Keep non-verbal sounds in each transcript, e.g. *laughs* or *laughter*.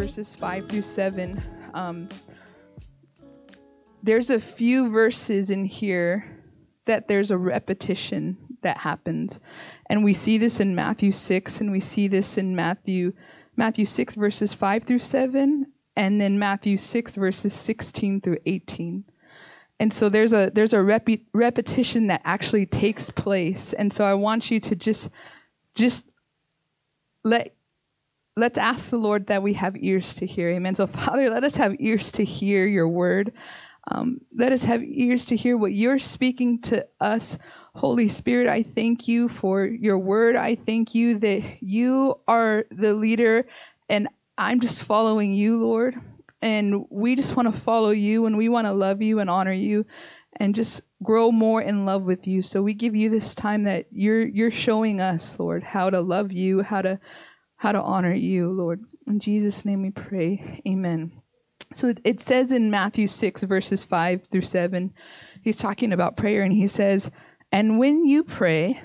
6 verses 5 through 7 um, there's a few verses in here that there's a repetition that happens. And we see this in matthew 6 and we see this in matthew matthew 6 verses 5 through 7 and then matthew 6 verses 16 through 18 and so there's a there's a rep- repetition that actually takes place. And so i want you to just just let let's ask the Lord that we have ears to hear. Amen. So, *laughs* Father, let us have ears to hear your word. Um, let us have ears to hear what you're speaking to us. Holy Spirit, I thank you for your word. I thank you that you are the leader and I'm just following you, Lord. And we just want to follow you and we want to love you and honor you and just grow more in love with you. So we give you this time that you're you're showing us, Lord, how to love you, how to how to honor you, Lord. In Jesus' name we pray. Amen. So it says in Matthew 6, verses 5 through 7, he's talking about prayer, and he says, And when you pray,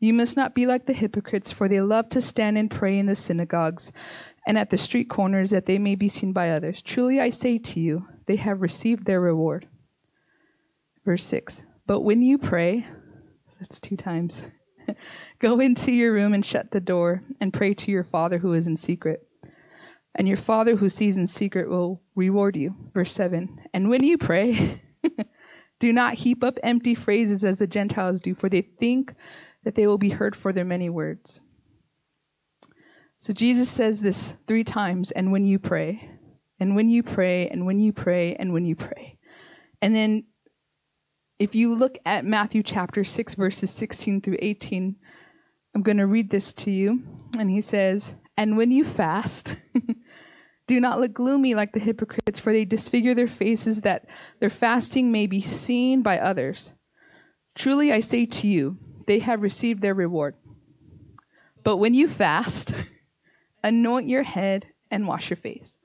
you must not be like the hypocrites, for they love to stand and pray in the synagogues and at the street corners that they may be seen by others. Truly I say to you, they have received their reward. Verse 6 But when you pray, that's two times. *laughs* Go into your room and shut the door and pray to your Father who is in secret. And your Father who sees in secret will reward you. Verse 7. And when you pray, *laughs* do not heap up empty phrases as the Gentiles do, for they think that they will be heard for their many words. So Jesus says this three times, and when you pray, and when you pray, and when you pray, and when you pray. And then if you look at Matthew chapter 6, verses 16 through 18, I'm going to read this to you. And he says, And when you fast, *laughs* do not look gloomy like the hypocrites, for they disfigure their faces that their fasting may be seen by others. Truly I say to you, they have received their reward. But when you fast, *laughs* anoint your head and wash your face,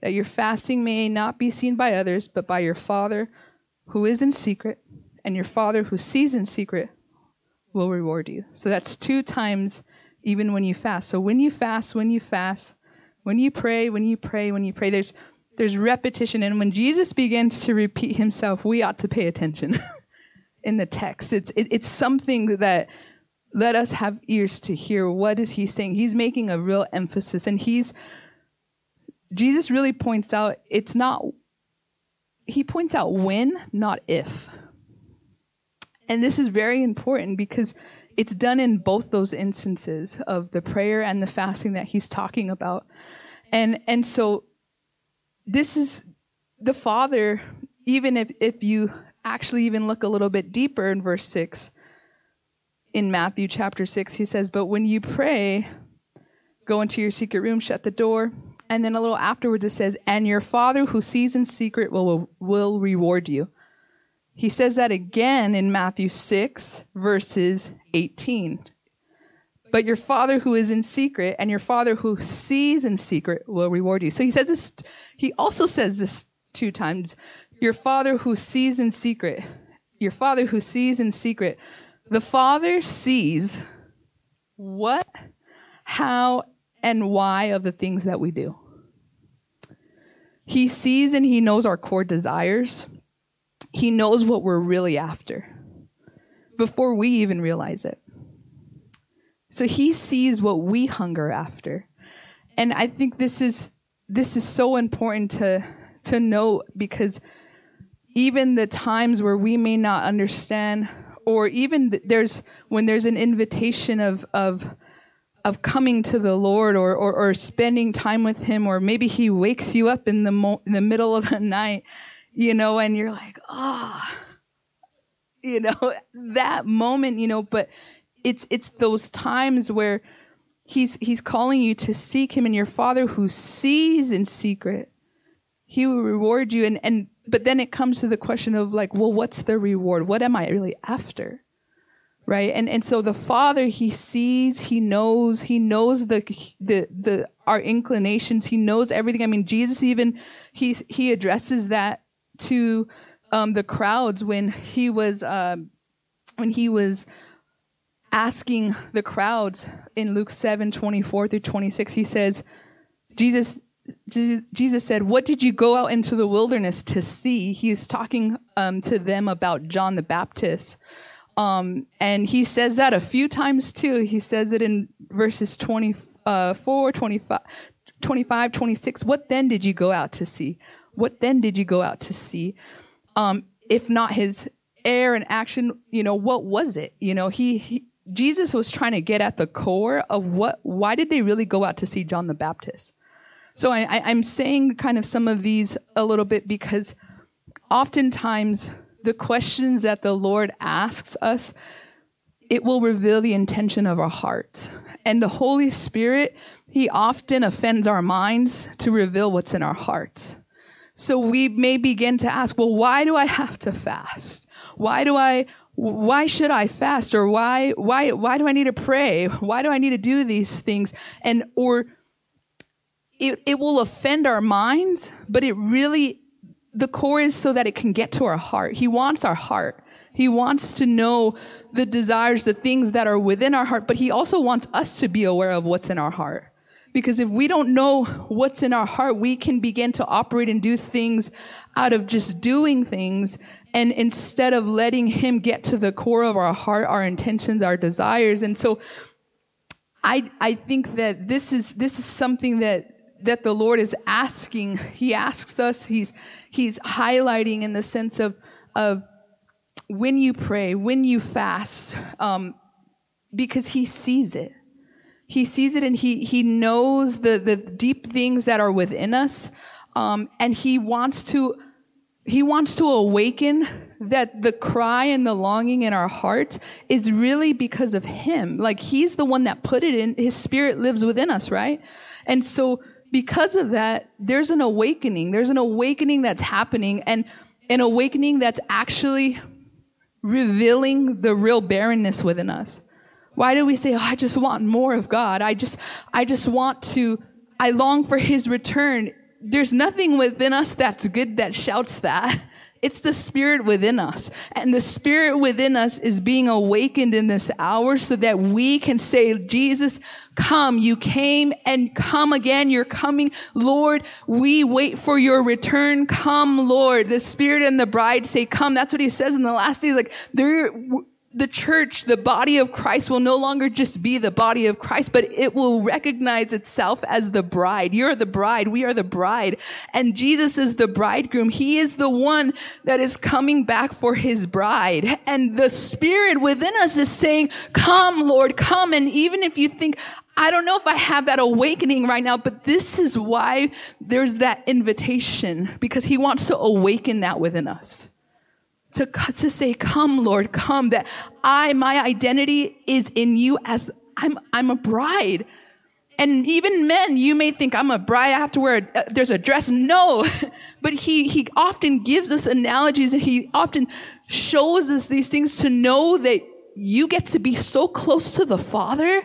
that your fasting may not be seen by others, but by your Father who is in secret and your Father who sees in secret will reward you. So that's two times even when you fast. So when you fast, when you fast, when you pray, when you pray, when you pray, there's there's repetition. And when Jesus begins to repeat himself, we ought to pay attention *laughs* in the text. It's it, it's something that let us have ears to hear. What is he saying? He's making a real emphasis, and he's Jesus really points out it's not. He points out when, not if. And this is very important because it's done in both those instances of the prayer and the fasting that he's talking about. And and so this is the Father, even if, if you actually even look a little bit deeper in verse 6 in Matthew chapter 6, he says, But when you pray, go into your secret room, shut the door. And then a little afterwards it says, And your Father who sees in secret will, will reward you. He says that again in Matthew 6, verses 18. But your Father who is in secret and your Father who sees in secret will reward you. So he says this, he also says this two times. Your Father who sees in secret, your Father who sees in secret. The Father sees what, how, and why of the things that we do. He sees and he knows our core desires. He knows what we're really after before we even realize it. So he sees what we hunger after. And I think this is this is so important to to know because even the times where we may not understand or even th- there's when there's an invitation of of of coming to the Lord or, or, or spending time with Him, or maybe He wakes you up in the mo- in the middle of the *laughs* night you know, and you're like, ah, oh, you know, *laughs* that moment, you know, but it's it's those times where he's, he's calling you to seek him and your father who sees in secret. He will reward you. And, and, but then it comes to the question of like, well, what's the reward? What am I really after? Right. And, and so the father, he sees, he knows, he knows the, the, the, our inclinations. He knows everything. I mean, Jesus even, he, he addresses that to, um, the crowds when he was, um, when he was asking the crowds in Luke 7 24 through 26, he says, Jesus, Jesus said, What did you go out into the wilderness to see? He's talking um, to them about John the Baptist. Um, and he says that a few times too. He says it in verses 24, 25, 25, 26. What then did you go out to see? What then did you go out to see? Um, if not his air and action, you know, what was it? You know, he, he Jesus was trying to get at the core of what, why did they really go out to see John the Baptist? So I, I, I'm saying kind of some of these a little bit because oftentimes the questions that the Lord asks us, it will reveal the intention of our hearts. And the Holy Spirit, He often offends our minds to reveal what's in our hearts. So we may begin to ask, well, why do I have to fast? Why do I why should I fast or why why why do I need to pray? Why do I need to do these things? And or it, it will offend our minds, but it really the core is so that it can get to our heart. He wants our heart. He wants to know the desires, the things that are within our heart, but he also wants us to be aware of what's in our heart. Because if we don't know what's in our heart, we can begin to operate and do things out of just doing things and instead of letting him get to the core of our heart, our intentions, our desires. And so I, I think that this is, this is something that, that the Lord is asking. He asks us, he's, he's highlighting in the sense of, of when you pray, when you fast, um, because he sees it. He sees it and he, he knows the, the deep things that are within us. Um, and he wants to he wants to awaken that the cry and the longing in our heart is really because of him. Like he's the one that put it in. His spirit lives within us, right? And so because of that, there's an awakening. There's an awakening that's happening and an awakening that's actually revealing the real barrenness within us. Why do we say, oh, I just want more of God? I just, I just want to, I long for his return there's nothing within us that's good that shouts that. *laughs* It's the spirit within us. And the spirit within us is being awakened in this hour so that we can say, Jesus, come. You came and come again. You're coming. Lord, we wait for your return. Come, Lord. The spirit and the bride say, come. That's what he says in the last days. Like, there, the church, the body of Christ will no longer just be the body of Christ, but it will recognize itself as the bride. You're the bride. We are the bride. And Jesus is the bridegroom. He is the one that is coming back for his bride. And the spirit within us is saying, come, Lord, come. And even if you think, I don't know if I have that awakening right now, but this is why there's that invitation because he wants to awaken that within us to, to say, come, Lord, come, that I, my identity is in you as I'm, I'm a bride. And even men, you may think I'm a bride. I have to wear, a, uh, there's a dress. No, *laughs* but he, he often gives us analogies and he often shows us these things to know that you get to be so close to the Father.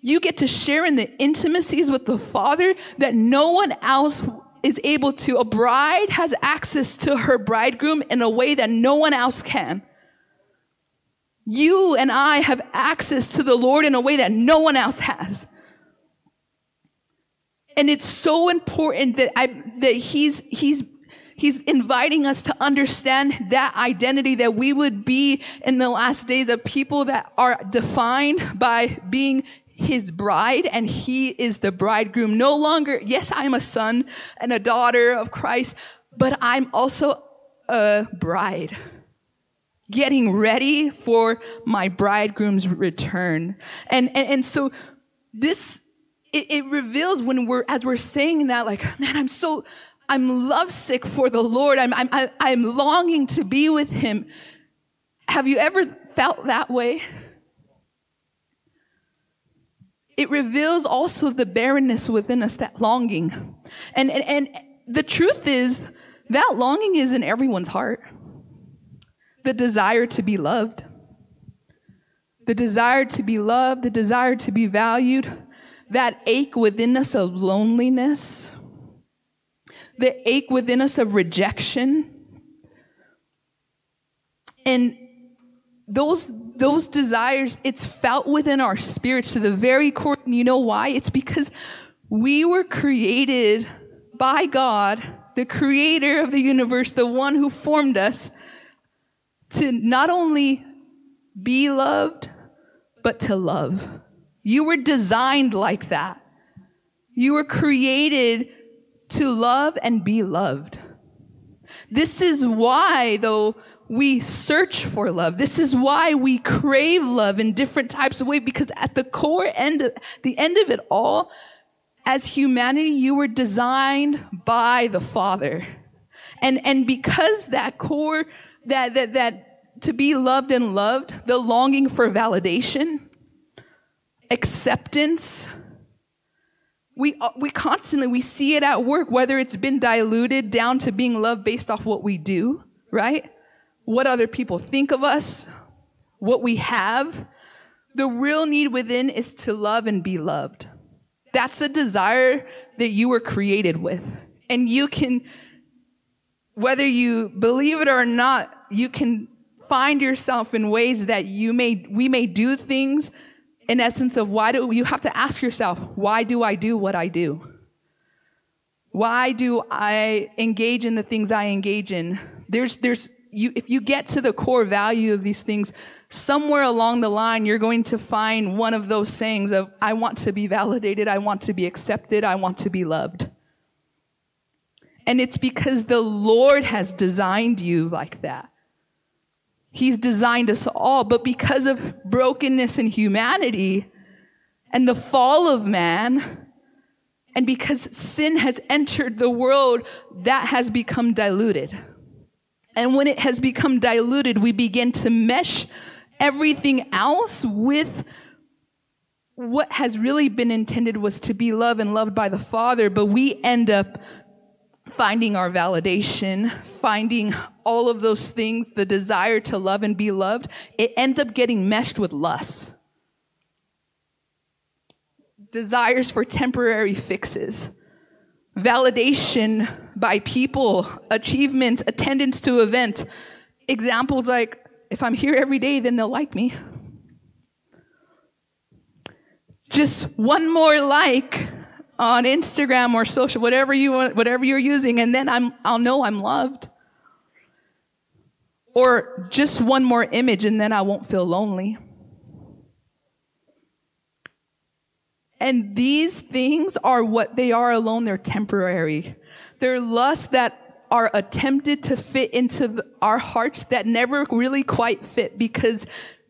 You get to share in the intimacies with the Father that no one else is able to, a bride has access to her bridegroom in a way that no one else can. You and I have access to the Lord in a way that no one else has. And it's so important that I, that he's, he's, he's inviting us to understand that identity that we would be in the last days of people that are defined by being his bride and he is the bridegroom. No longer, yes, I'm a son and a daughter of Christ, but I'm also a bride. Getting ready for my bridegroom's return. And, and, and so this, it, it reveals when we're, as we're saying that, like, man, I'm so, I'm lovesick for the Lord. I'm, I'm, I'm longing to be with him. Have you ever felt that way? It reveals also the barrenness within us, that longing. And, and, and the truth is that longing is in everyone's heart. The desire to be loved. The desire to be loved, the desire to be valued, that ache within us of loneliness, the ache within us of rejection. And those those desires it's felt within our spirits to the very core. And you know why? It's because we were created by God the creator of the universe the one who formed us to not only be loved but to love. You were designed like that. You were created to love and be loved. This is why though we search for love. This is why we crave love in different types of ways, because at the core end of, the end of it all, as humanity, you were designed by the Father. And, and because that core, that, that, that to be loved and loved, the longing for validation, acceptance, we, uh, we constantly, we see it at work, whether it's been diluted down to being loved based off what we do, right? What other people think of us, what we have. The real need within is to love and be loved. That's a desire that you were created with. And you can, whether you believe it or not, you can find yourself in ways that you may, we may do things in essence of why do you have to ask yourself, why do I do what I do? Why do I engage in the things I engage in? There's, there's you, if you get to the core value of these things, somewhere along the line, you're going to find one of those sayings of, I want to be validated, I want to be accepted, I want to be loved. And it's because the Lord has designed you like that. He's designed us all, but because of brokenness in humanity and the fall of man, and because sin has entered the world, that has become diluted. And when it has become diluted, we begin to mesh everything else with what has really been intended was to be loved and loved by the Father, but we end up finding our validation, finding all of those things, the desire to love and be loved, it ends up getting meshed with lust. Desires for temporary fixes validation by people, achievements, attendance to events. Examples like, if I'm here every day, then they'll like me. Just one more like on Instagram or social, whatever you want, whatever you're using, and then I'm, I'll know I'm loved. Or just one more image and then I won't feel lonely. And these things are what they are alone. They're temporary. They're lusts that are attempted to fit into the, our hearts that never really quite fit because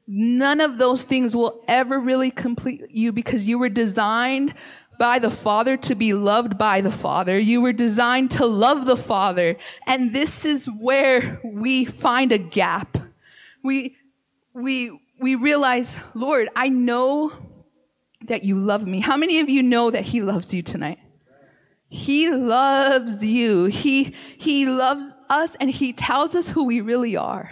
none of those things will ever really complete you because you were designed by the Father to be loved by the Father. You were designed to love the Father. And this is where we find a gap. We, we, we realize, Lord, I know that you love me. How many of you know that he loves you tonight? He loves you. He, he loves us and he tells us who we really are.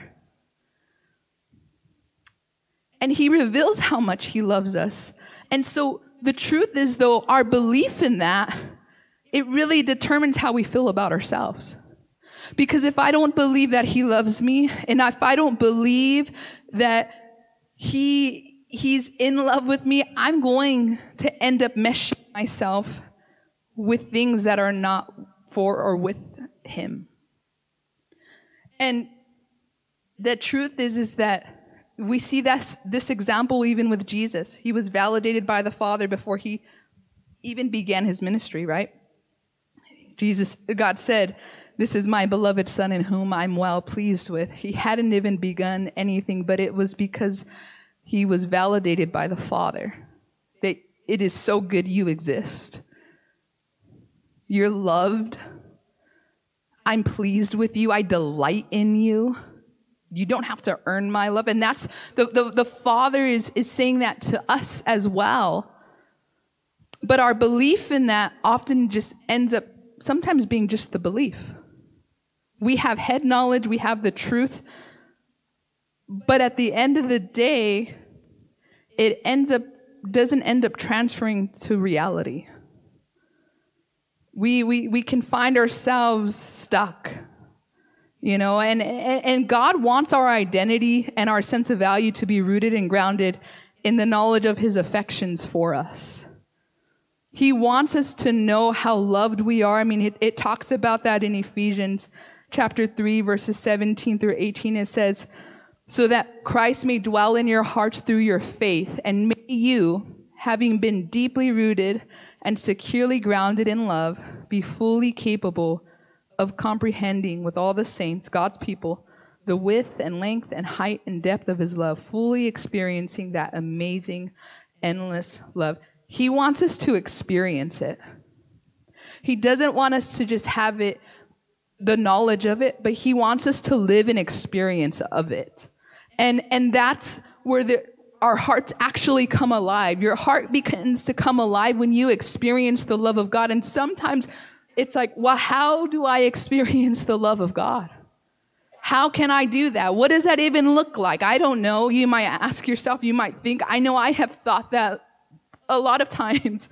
And he reveals how much he loves us. And so the truth is though, our belief in that, it really determines how we feel about ourselves. Because if I don't believe that he loves me, and if I don't believe that he he's in love with me, I'm going to end up meshing myself with things that are not for or with him. And the truth is, is that we see this, this example even with Jesus. He was validated by the Father before he even began his ministry, right? Jesus, God said, This is my beloved Son in whom I'm well pleased with. He hadn't even begun anything, but it was because he was validated by the Father that it is so good you exist. You're loved. I'm pleased with you. I delight in you. You don't have to earn my love. And that's the, the, the Father is, is saying that to us as well. But our belief in that often just ends up sometimes being just the belief. We have head knowledge, we have the truth, but at the end of the day, it ends up doesn't end up transferring to reality. We, we, we can find ourselves stuck, you know, and, and God wants our identity and our sense of value to be rooted and grounded in the knowledge of his affections for us. He wants us to know how loved we are. I mean, it, it talks about that in Ephesians chapter 3, verses 17 through 18. It says, so that Christ may dwell in your hearts through your faith, and may you, having been deeply rooted and securely grounded in love, be fully capable of comprehending with all the saints, God's people, the width and length and height and depth of his love, fully experiencing that amazing, endless love. He wants us to experience it. He doesn't want us to just have it, the knowledge of it, but he wants us to live an experience of it. And, and that's where the, our hearts actually come alive. Your heart begins to come alive when you experience the love of God. And sometimes it's like, well, how do I experience the love of God? How can I do that? What does that even look like? I don't know. You might ask yourself, you might think, I know I have thought that a lot of *laughs* times.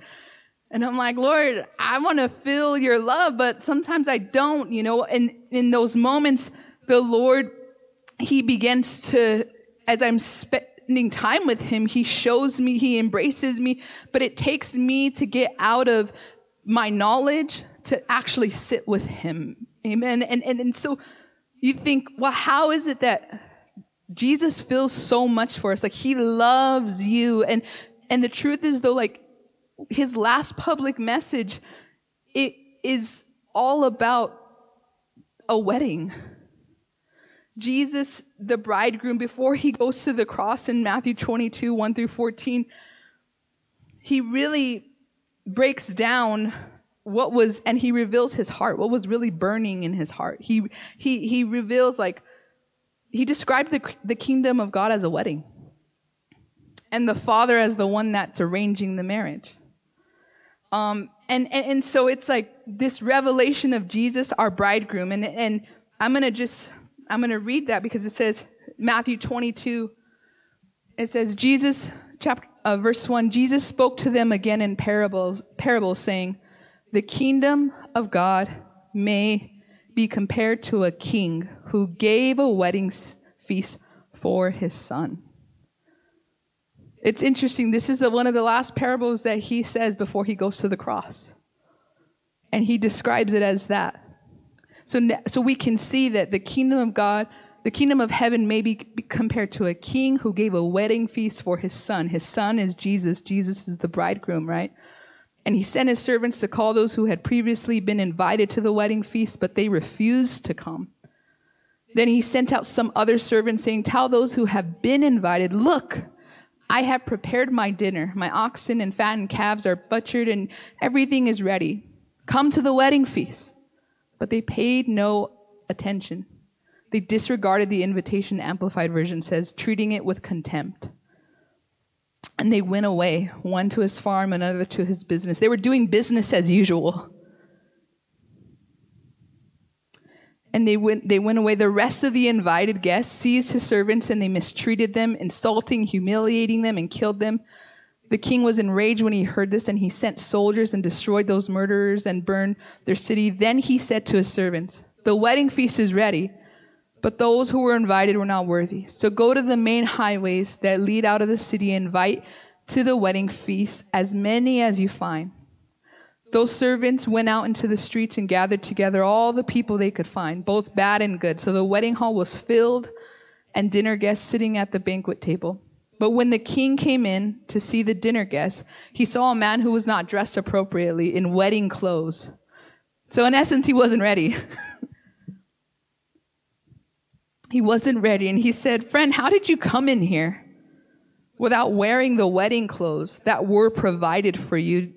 And I'm like, Lord, I want to feel your love, but sometimes I don't, you know, and in those moments, the Lord, He begins to, as I'm spending time with Him, He shows me, He embraces me, but it takes me to get out of my knowledge to actually sit with Him. Amen. And, and, and so, you think, well, how is it that Jesus feels so much for us? Like he loves you. And, and the truth is though, like his last public message, it is all about a wedding. Jesus, the bridegroom, before he goes to the cross in Matthew 22, 1 through 14, he really breaks down what was and he reveals his heart what was really burning in his heart. He he he reveals like he described the, the kingdom of god as a wedding and the father as the one that's arranging the marriage. Um and and, and so it's like this revelation of jesus our bridegroom and and i'm gonna just i'm gonna read that because it says matthew 22 it says jesus chapter uh, verse 1 jesus spoke to them again in parables parables saying the kingdom of God may be compared to a king who gave a wedding feast for his son. It's interesting. This is one of the last parables that he says before he goes to the cross. And he describes it as that. So, so we can see that the kingdom of God, the kingdom of heaven may be compared to a king who gave a wedding feast for his son. His son is Jesus. Jesus is the bridegroom, right? And he sent his servants to call those who had previously been invited to the wedding feast, but they refused to come. Then he sent out some other servants, saying, Tell those who have been invited, look, I have prepared my dinner. My oxen and fattened calves are butchered, and everything is ready. Come to the wedding feast. But they paid no attention. They disregarded the invitation, Amplified Version says, treating it with contempt. And they went away, one to his farm, another to his business. They were doing business as usual. And they went, they went away. The rest of the invited guests seized his servants and they mistreated them, insulting, humiliating them, and killed them. The king was enraged when he heard this, and he sent soldiers and destroyed those murderers and burned their city. Then he said to his servants, The wedding feast is ready but those who were invited were not worthy. So go to the main highways that lead out of the city and invite to the wedding feast as many as you find. Those servants went out into the streets and gathered together all the people they could find, both bad and good. So the wedding hall was filled and dinner guests sitting at the banquet table. But when the king came in to see the dinner guests, he saw a man who was not dressed appropriately in wedding clothes. So in essence, he wasn't ready. *laughs* he wasn't ready. And he said, Friend, how did you come in here without wearing the wedding clothes that were provided for you?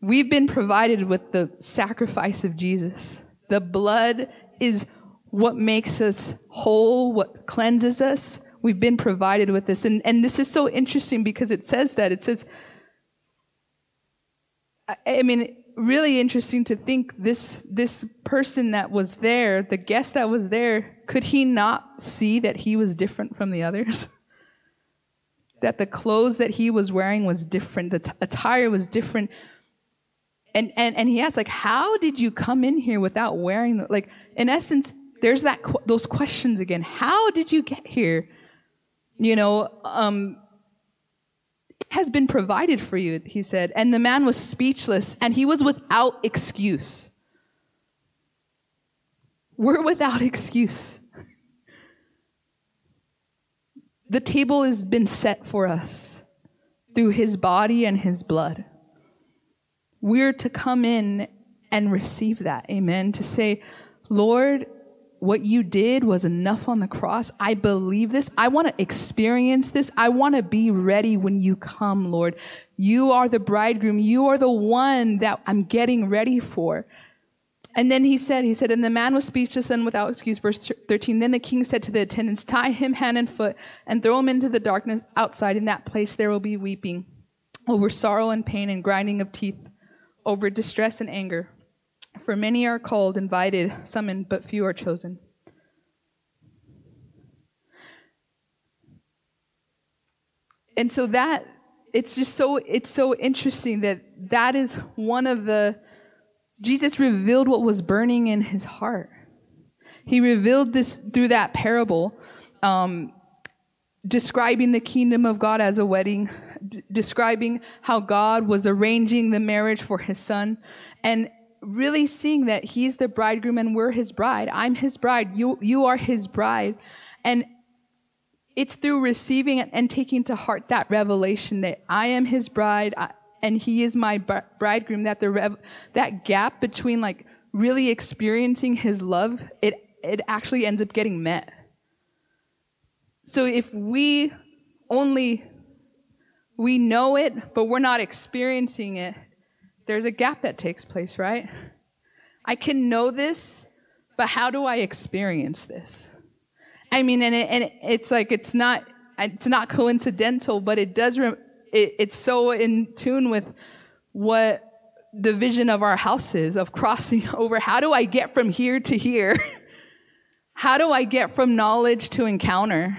We've been provided with the sacrifice of Jesus. The blood is what makes us whole, what cleanses us. We've been provided with this. And, and this is so interesting because it says that. It says, I, I mean, really interesting to think this this person that was there, the guest that was there, could he not see that he was different from the others? *laughs* that the clothes that he was wearing was different, the t- attire was different. And, and, and he asked, like, how did you come in here without wearing, the, like, in essence, there's that, those questions again. How did you get here? You know, um, has been provided for you, he said. And the man was speechless and he was without excuse. We're without excuse. The table has been set for us through his body and his blood. We're to come in and receive that. Amen. To say, Lord, what you did was enough on the cross. I believe this. I want to experience this. I want to be ready when you come, Lord. You are the bridegroom. You are the one that I'm getting ready for. And then he said, he said, and the man was speechless and without excuse. Verse 13. Then the king said to the attendants, tie him hand and foot and throw him into the darkness outside. In that place there will be weeping over sorrow and pain and grinding of teeth, over distress and anger. For many are called, invited, summoned, but few are chosen. And so that it's just so it's so interesting that that is one of the Jesus revealed what was burning in his heart. He revealed this through that parable, um, describing the kingdom of God as a wedding, d- describing how God was arranging the marriage for his son, and really seeing that he's the bridegroom and we're his bride. I'm his bride. You, you are his bride. And it's through receiving and taking to heart that revelation that I am his bride and he is my bridegroom that the rev- that gap between like really experiencing his love it it actually ends up getting met. So if we only we know it but we're not experiencing it there's a gap that takes place, right? I can know this, but how do I experience this? I mean, and, it, and it's like it's not it's not coincidental, but it does. Re- it, it's so in tune with what the vision of our house is of crossing *laughs* over. How do I get from here to here? *laughs* how do I get from knowledge to encounter?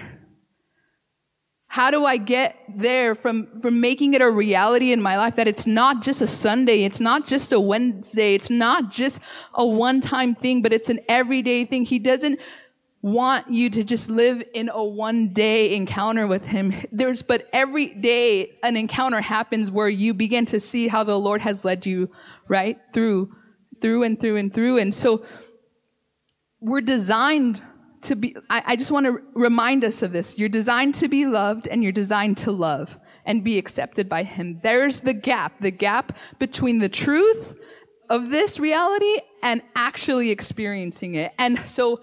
How do I get there from, from making it a reality in my life that it's not just a Sunday, it's not just a Wednesday, it's not just a one time thing, but it's an everyday thing. He doesn't want you to just live in a one day encounter with him. There's, but every day an encounter happens where you begin to see how the Lord has led you, right? Through, through and through and through. And so we're designed to be, I, I just want to remind us of this. You're designed to be loved and you're designed to love and be accepted by Him. There's the gap, the gap between the truth of this reality and actually experiencing it. And so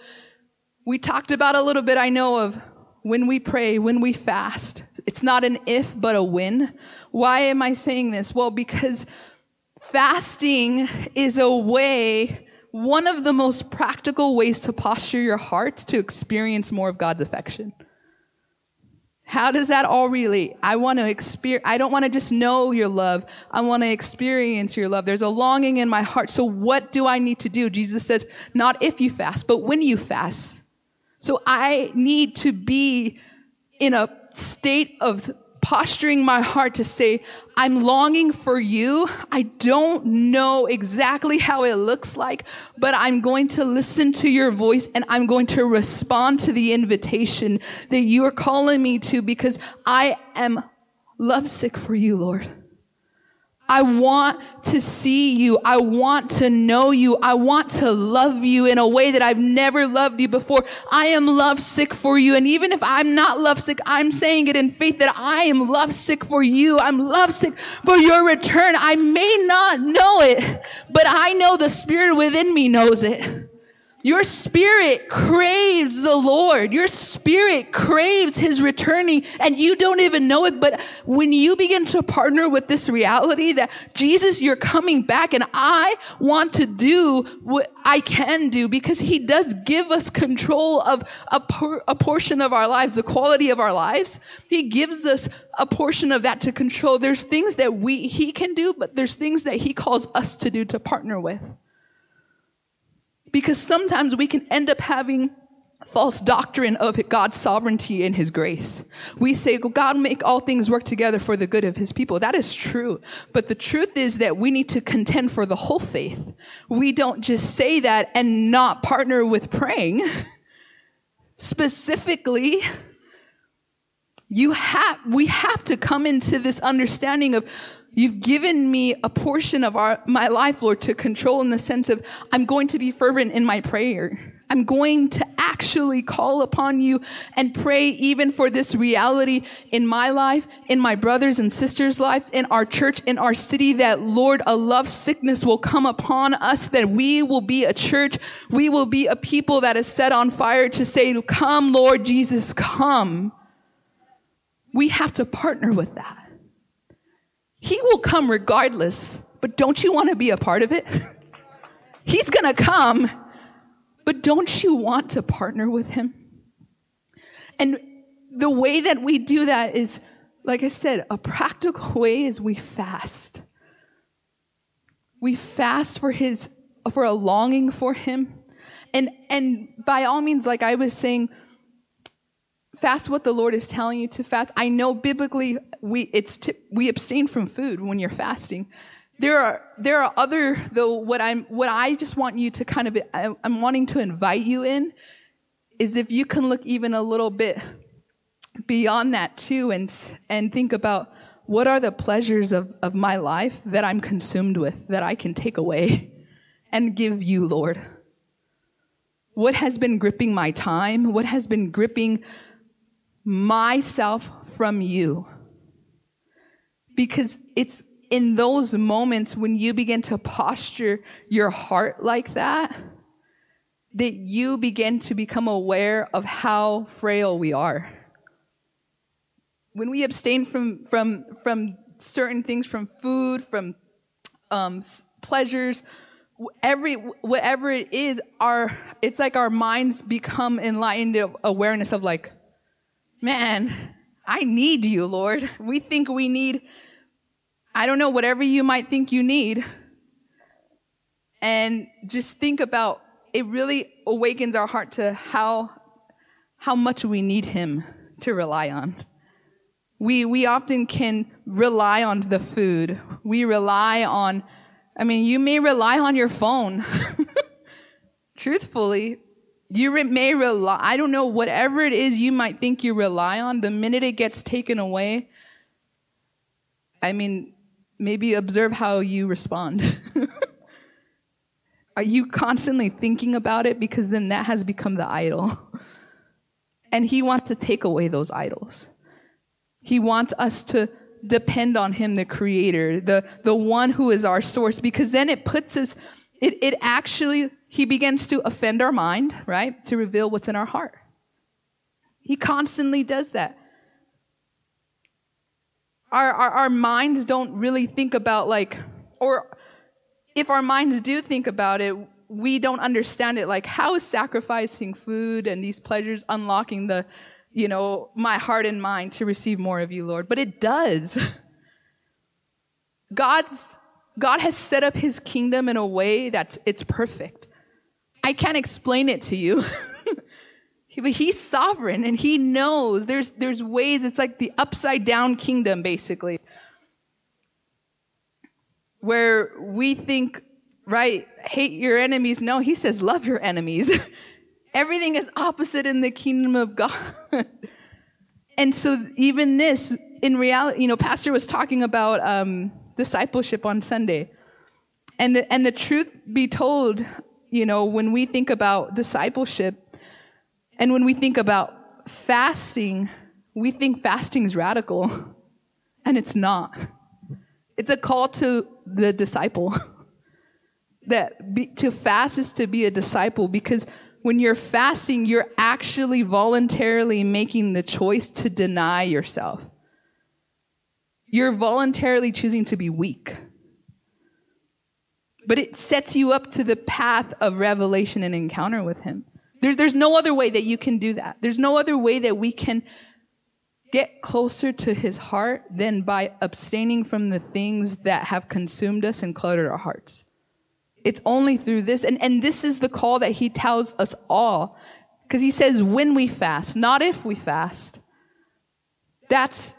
we talked about a little bit, I know, of when we pray, when we fast. It's not an if, but a when. Why am I saying this? Well, because fasting is a way one of the most practical ways to posture your heart to experience more of God's affection. How does that all relate? I want to experience, I don't want to just know your love. I want to experience your love. There's a longing in my heart. So what do I need to do? Jesus said, not if you fast, but when you fast. So I need to be in a state of posturing my heart to say, I'm longing for you. I don't know exactly how it looks like, but I'm going to listen to your voice and I'm going to respond to the invitation that you are calling me to because I am lovesick for you, Lord. I want to see you. I want to know you. I want to love you in a way that I've never loved you before. I am lovesick for you. And even if I'm not lovesick, I'm saying it in faith that I am lovesick for you. I'm lovesick for your return. I may not know it, but I know the spirit within me knows it. Your spirit craves the Lord. Your spirit craves his returning and you don't even know it. But when you begin to partner with this reality that Jesus, you're coming back and I want to do what I can do because he does give us control of a, por- a portion of our lives, the quality of our lives. He gives us a portion of that to control. There's things that we, he can do, but there's things that he calls us to do to partner with. Because sometimes we can end up having false doctrine of God's sovereignty and his grace. We say, God make all things work together for the good of his people. That is true. But the truth is that we need to contend for the whole faith. We don't just say that and not partner with praying. *laughs* Specifically, you have, we have to come into this understanding of You've given me a portion of our, my life, Lord, to control in the sense of I'm going to be fervent in my prayer. I'm going to actually call upon you and pray even for this reality in my life, in my brothers and sisters' lives, in our church, in our city, that Lord, a love sickness will come upon us, that we will be a church. We will be a people that is set on fire to say, come, Lord Jesus, come. We have to partner with that. He will come regardless, but don't you want to be a part of it? *laughs* He's going to come, but don't you want to partner with him? And the way that we do that is, like I said, a practical way is we fast. We fast for his, for a longing for him. And, and by all means, like I was saying, fast what the Lord is telling you to fast. I know biblically we it's t- we abstain from food when you're fasting. There are there are other though what I'm what I just want you to kind of I'm wanting to invite you in is if you can look even a little bit beyond that too and and think about what are the pleasures of, of my life that I'm consumed with that I can take away *laughs* and give you, Lord? What has been gripping my time? What has been gripping myself from you. Because it's in those moments when you begin to posture your heart like that, that you begin to become aware of how frail we are. When we abstain from, from, from certain things, from food, from um, pleasures, every whatever it is, our it's like our minds become enlightened awareness of like, man, I need you, Lord. We think we need, I don't know, whatever you might think you need. And just think about it really awakens our heart to how how much we need him to rely on. We we often can rely on the food. We rely on I mean, you may rely on your phone. *laughs* Truthfully, you re- may rely, I don't know, whatever it is you might think you rely on, the minute it gets taken away, I mean, maybe observe how you respond. *laughs* Are you constantly thinking about it? Because then that has become the idol. And he wants to take away those idols. He wants us to depend on him, the creator, the, the one who is our source, because then it puts us, it, it actually he begins to offend our mind, right? To reveal what's in our heart. He constantly does that. Our, our, our minds don't really think about, like, or if our minds do think about it, we don't understand it. Like, how is sacrificing food and these pleasures unlocking the, you know, my heart and mind to receive more of you, Lord? But it does. *laughs* God's, God has set up his kingdom in a way that it's perfect. I can't explain it to you. *laughs* but he's sovereign and he knows. There's there's ways. It's like the upside down kingdom basically. Where we think right hate your enemies. No he says love your enemies. *laughs* Everything is opposite in the kingdom of god. *laughs* And so even this in reality you know pastor was talking about um, discipleship on sunday and the, and the truth be told you know, when we think about discipleship and when we think about fasting, we think fasting is radical, *laughs* and it's not. It's a call to the disciple. *laughs* that be, to fast is to be a disciple because when you're fasting, you're actually voluntarily making the choice to deny yourself. You're voluntarily choosing to be weak. But it sets you up to the path of revelation and encounter with Him. There, there's no other way that you can do that. There's no other way that we can get closer to His heart than by abstaining from the things that have consumed us and cluttered our hearts. It's only through this. And, and this is the call that he tells us all. Because he says, when we fast, not if we fast. That's,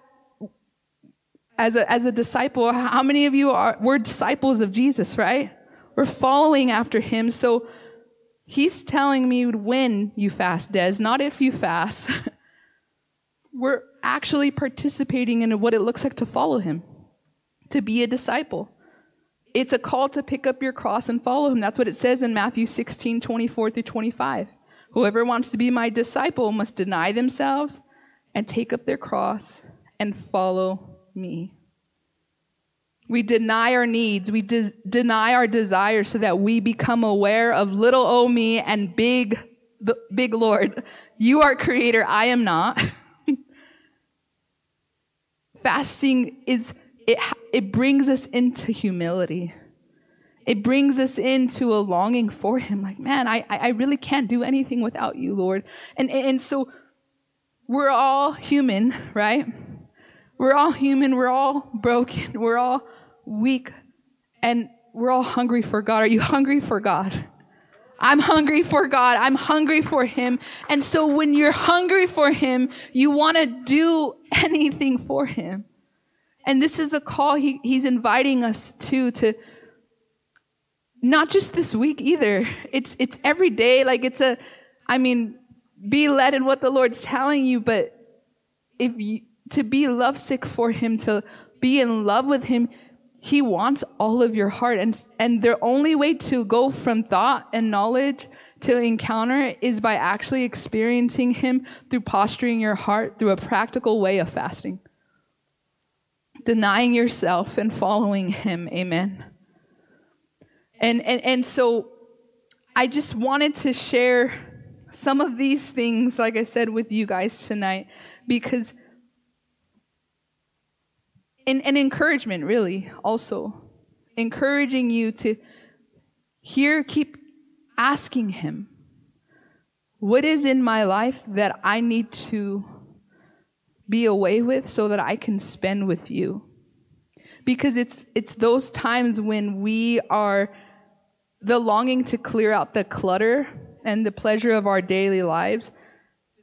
as a, as a disciple, how many of you are, we're disciples of Jesus, right? We're following after him. So he's telling me when you fast, Des, not if you fast. *laughs* we're actually participating in what it looks like to follow him, to be a disciple. It's a call to pick up your cross and follow him. That's what it says in Matthew 16, 24 through 25. Whoever wants to be my disciple must deny themselves and take up their cross and follow me. We deny our needs. We de- deny our desires so that we become aware of little o me and big, the big Lord. You are creator. I am not. *laughs* Fasting is it, it brings us into humility. It brings us into a longing for Him. Like, man, I, I really can't do anything without you, Lord. And, and so we're all human, right? We're all human. We're all broken. We're all weak. And we're all hungry for God. Are you hungry for God? I'm hungry for God. I'm hungry for Him. And so when you're hungry for Him, you want to do anything for Him. And this is a call he, he's inviting us to, to not just this week either. It's, it's every day. Like it's a, I mean, be led in what the Lord's telling you, but if you, to be lovesick for him, to be in love with him, he wants all of your heart. And, and the only way to go from thought and knowledge to encounter is by actually experiencing him through posturing your heart through a practical way of fasting denying yourself and following him. Amen. And, and, and so I just wanted to share some of these things, like I said, with you guys tonight, because and, and encouragement, really, also. Encouraging you to here keep asking him, what is in my life that I need to be away with so that I can spend with you. Because it's, it's those times when we are the longing to clear out the clutter and the pleasure of our daily lives,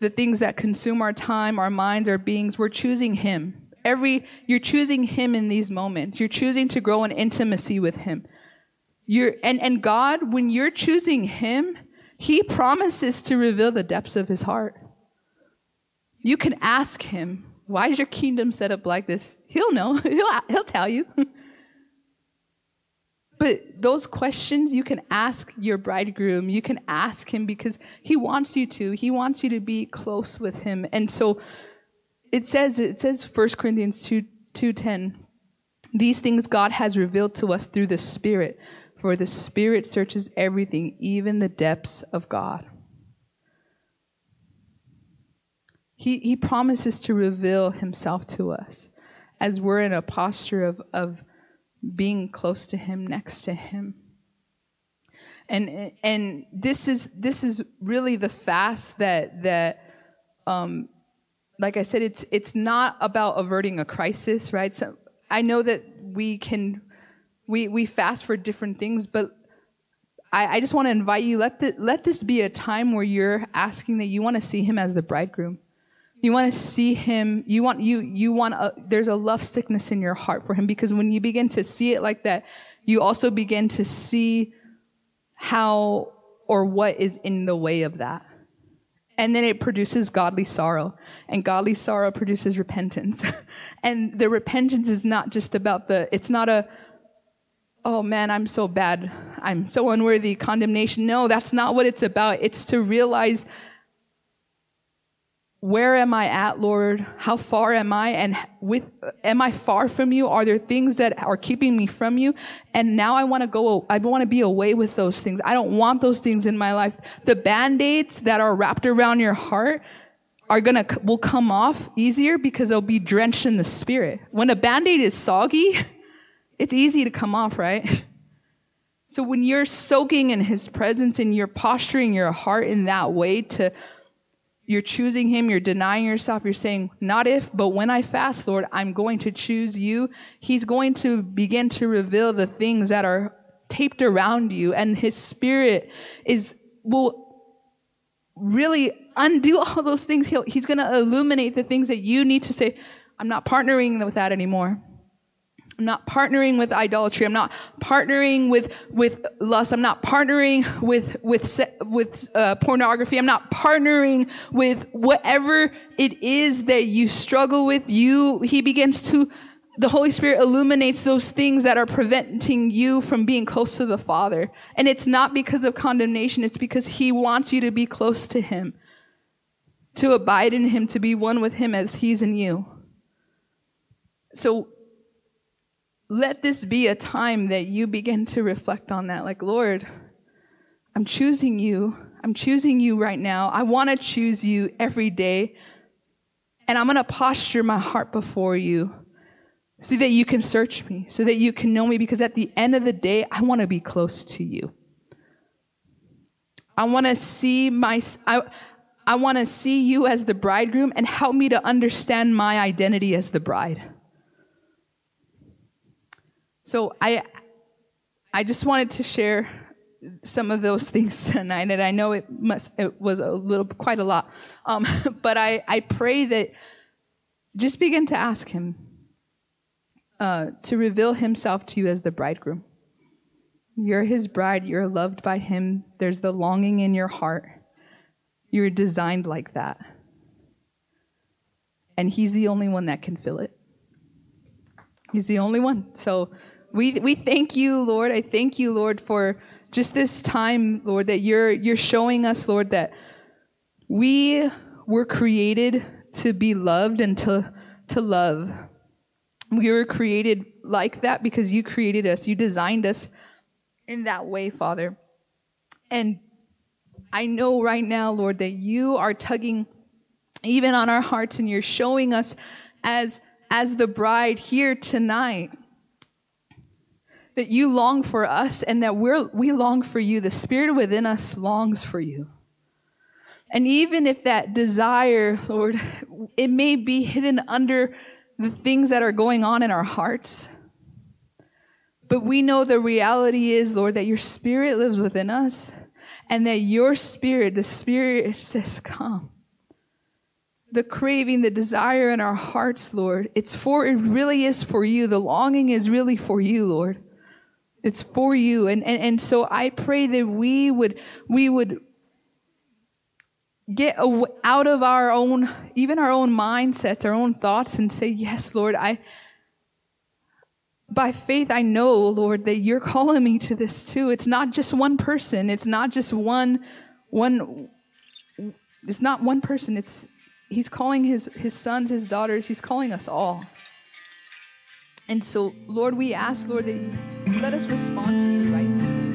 the things that consume our time, our minds, our beings, we're choosing Him. Every, you're choosing Him in these moments. You're choosing to grow in intimacy with Him. You're, and, and God, when you're choosing Him, He promises to reveal the depths of His heart. You can ask him, why is your kingdom set up like this? He'll know. *laughs* he'll, he'll tell you. *laughs* but those questions you can ask your bridegroom. You can ask him because he wants you to. He wants you to be close with him. And so it says, it says 1 Corinthians 2, 2.10, these things God has revealed to us through the Spirit, for the Spirit searches everything, even the depths of God. He, he promises to reveal himself to us as we're in a posture of, of being close to him, next to him. And, and this is, this is really the fast that, that, um, like I said, it's, it's not about averting a crisis, right? So I know that we can, we, we fast for different things, but I, I just want to invite you, let, the, let this be a time where you're asking that you want to see him as the bridegroom. You want to see him. You want, you, you want, a, there's a love sickness in your heart for him because when you begin to see it like that, you also begin to see how or what is in the way of that. And then it produces godly sorrow. And godly sorrow produces repentance. *laughs* and the repentance is not just about the, it's not a, oh man, I'm so bad. I'm so unworthy condemnation. No, that's not what it's about. It's to realize where am I at, Lord? How far am I? And with, am I far from you? Are there things that are keeping me from you? And now I want to go, I want to be away with those things. I don't want those things in my life. The band-aids that are wrapped around your heart are gonna, will come off easier because they'll be drenched in the spirit. When a band-aid is soggy, *laughs* it's easy to come off, right? *laughs* So when you're soaking in his presence and you're posturing your heart in that way to you're choosing him, you're denying yourself, you're saying, not if, but when I fast, Lord, I'm going to choose you. He's going to begin to reveal the things that are taped around you and his spirit is, will really undo *laughs* all those things. He'll, he's going to illuminate the things that you need to say, I'm not partnering with that anymore. I'm not partnering with idolatry. I'm not partnering with, with lust. I'm not partnering with, with, with uh, pornography. I'm not partnering with whatever it is that you struggle with. You, he begins to, the Holy Spirit illuminates those things that are preventing you from being close to the Father. And it's not because of condemnation. It's because he wants you to be close to him, to abide in him, to be one with him as he's in you. So let this be a time that you begin to reflect on that. Like, Lord, I'm choosing you. I'm choosing you right now. I want to choose you every day. And I'm going to posture my heart before you so that you can search me, so that you can know me, because at the end of the day, I want to be close to you. I want to see my, I, I want to see you as the bridegroom and help me to understand my identity as the bride. So I, I just wanted to share some of those things *laughs* tonight, and I know it must it was a little quite a lot, um, *laughs* but I I pray that just begin to ask Him uh, to reveal Himself to you as the bridegroom. You're His bride. You're loved by Him. There's the longing in your heart. You're designed like that, and He's the only one that can fill it. He's the only one. So we, we thank you, Lord. I thank you, Lord, for just this time, Lord, that you're, you're showing us, Lord, that we were created to be loved and to, to love. We were created like that because you created us. You designed us in that way, Father. And I know right now, Lord, that you are tugging even on our hearts and you're showing us as, as the bride here tonight that you long for us and that we're, we long for you. The spirit within us longs for you. And even if that desire, Lord, it may be hidden under the things that are going on in our hearts. But we know the reality is, Lord, that your spirit lives within us and that your spirit, the spirit says, come. The craving, the desire in our hearts, Lord, it's for, it really is for you. The longing is really for you, Lord. It's for you. And, and, and so I pray that we would, we would get out of our own, even our own mindsets, our own thoughts and say, yes, Lord, I, by faith, I know, Lord, that you're calling me to this too. It's not just one person. It's not just one, one, it's not one person. It's, he's calling his, his sons, his daughters. He's calling us all. And so, Lord, we ask, Lord, that you let us respond to you right now.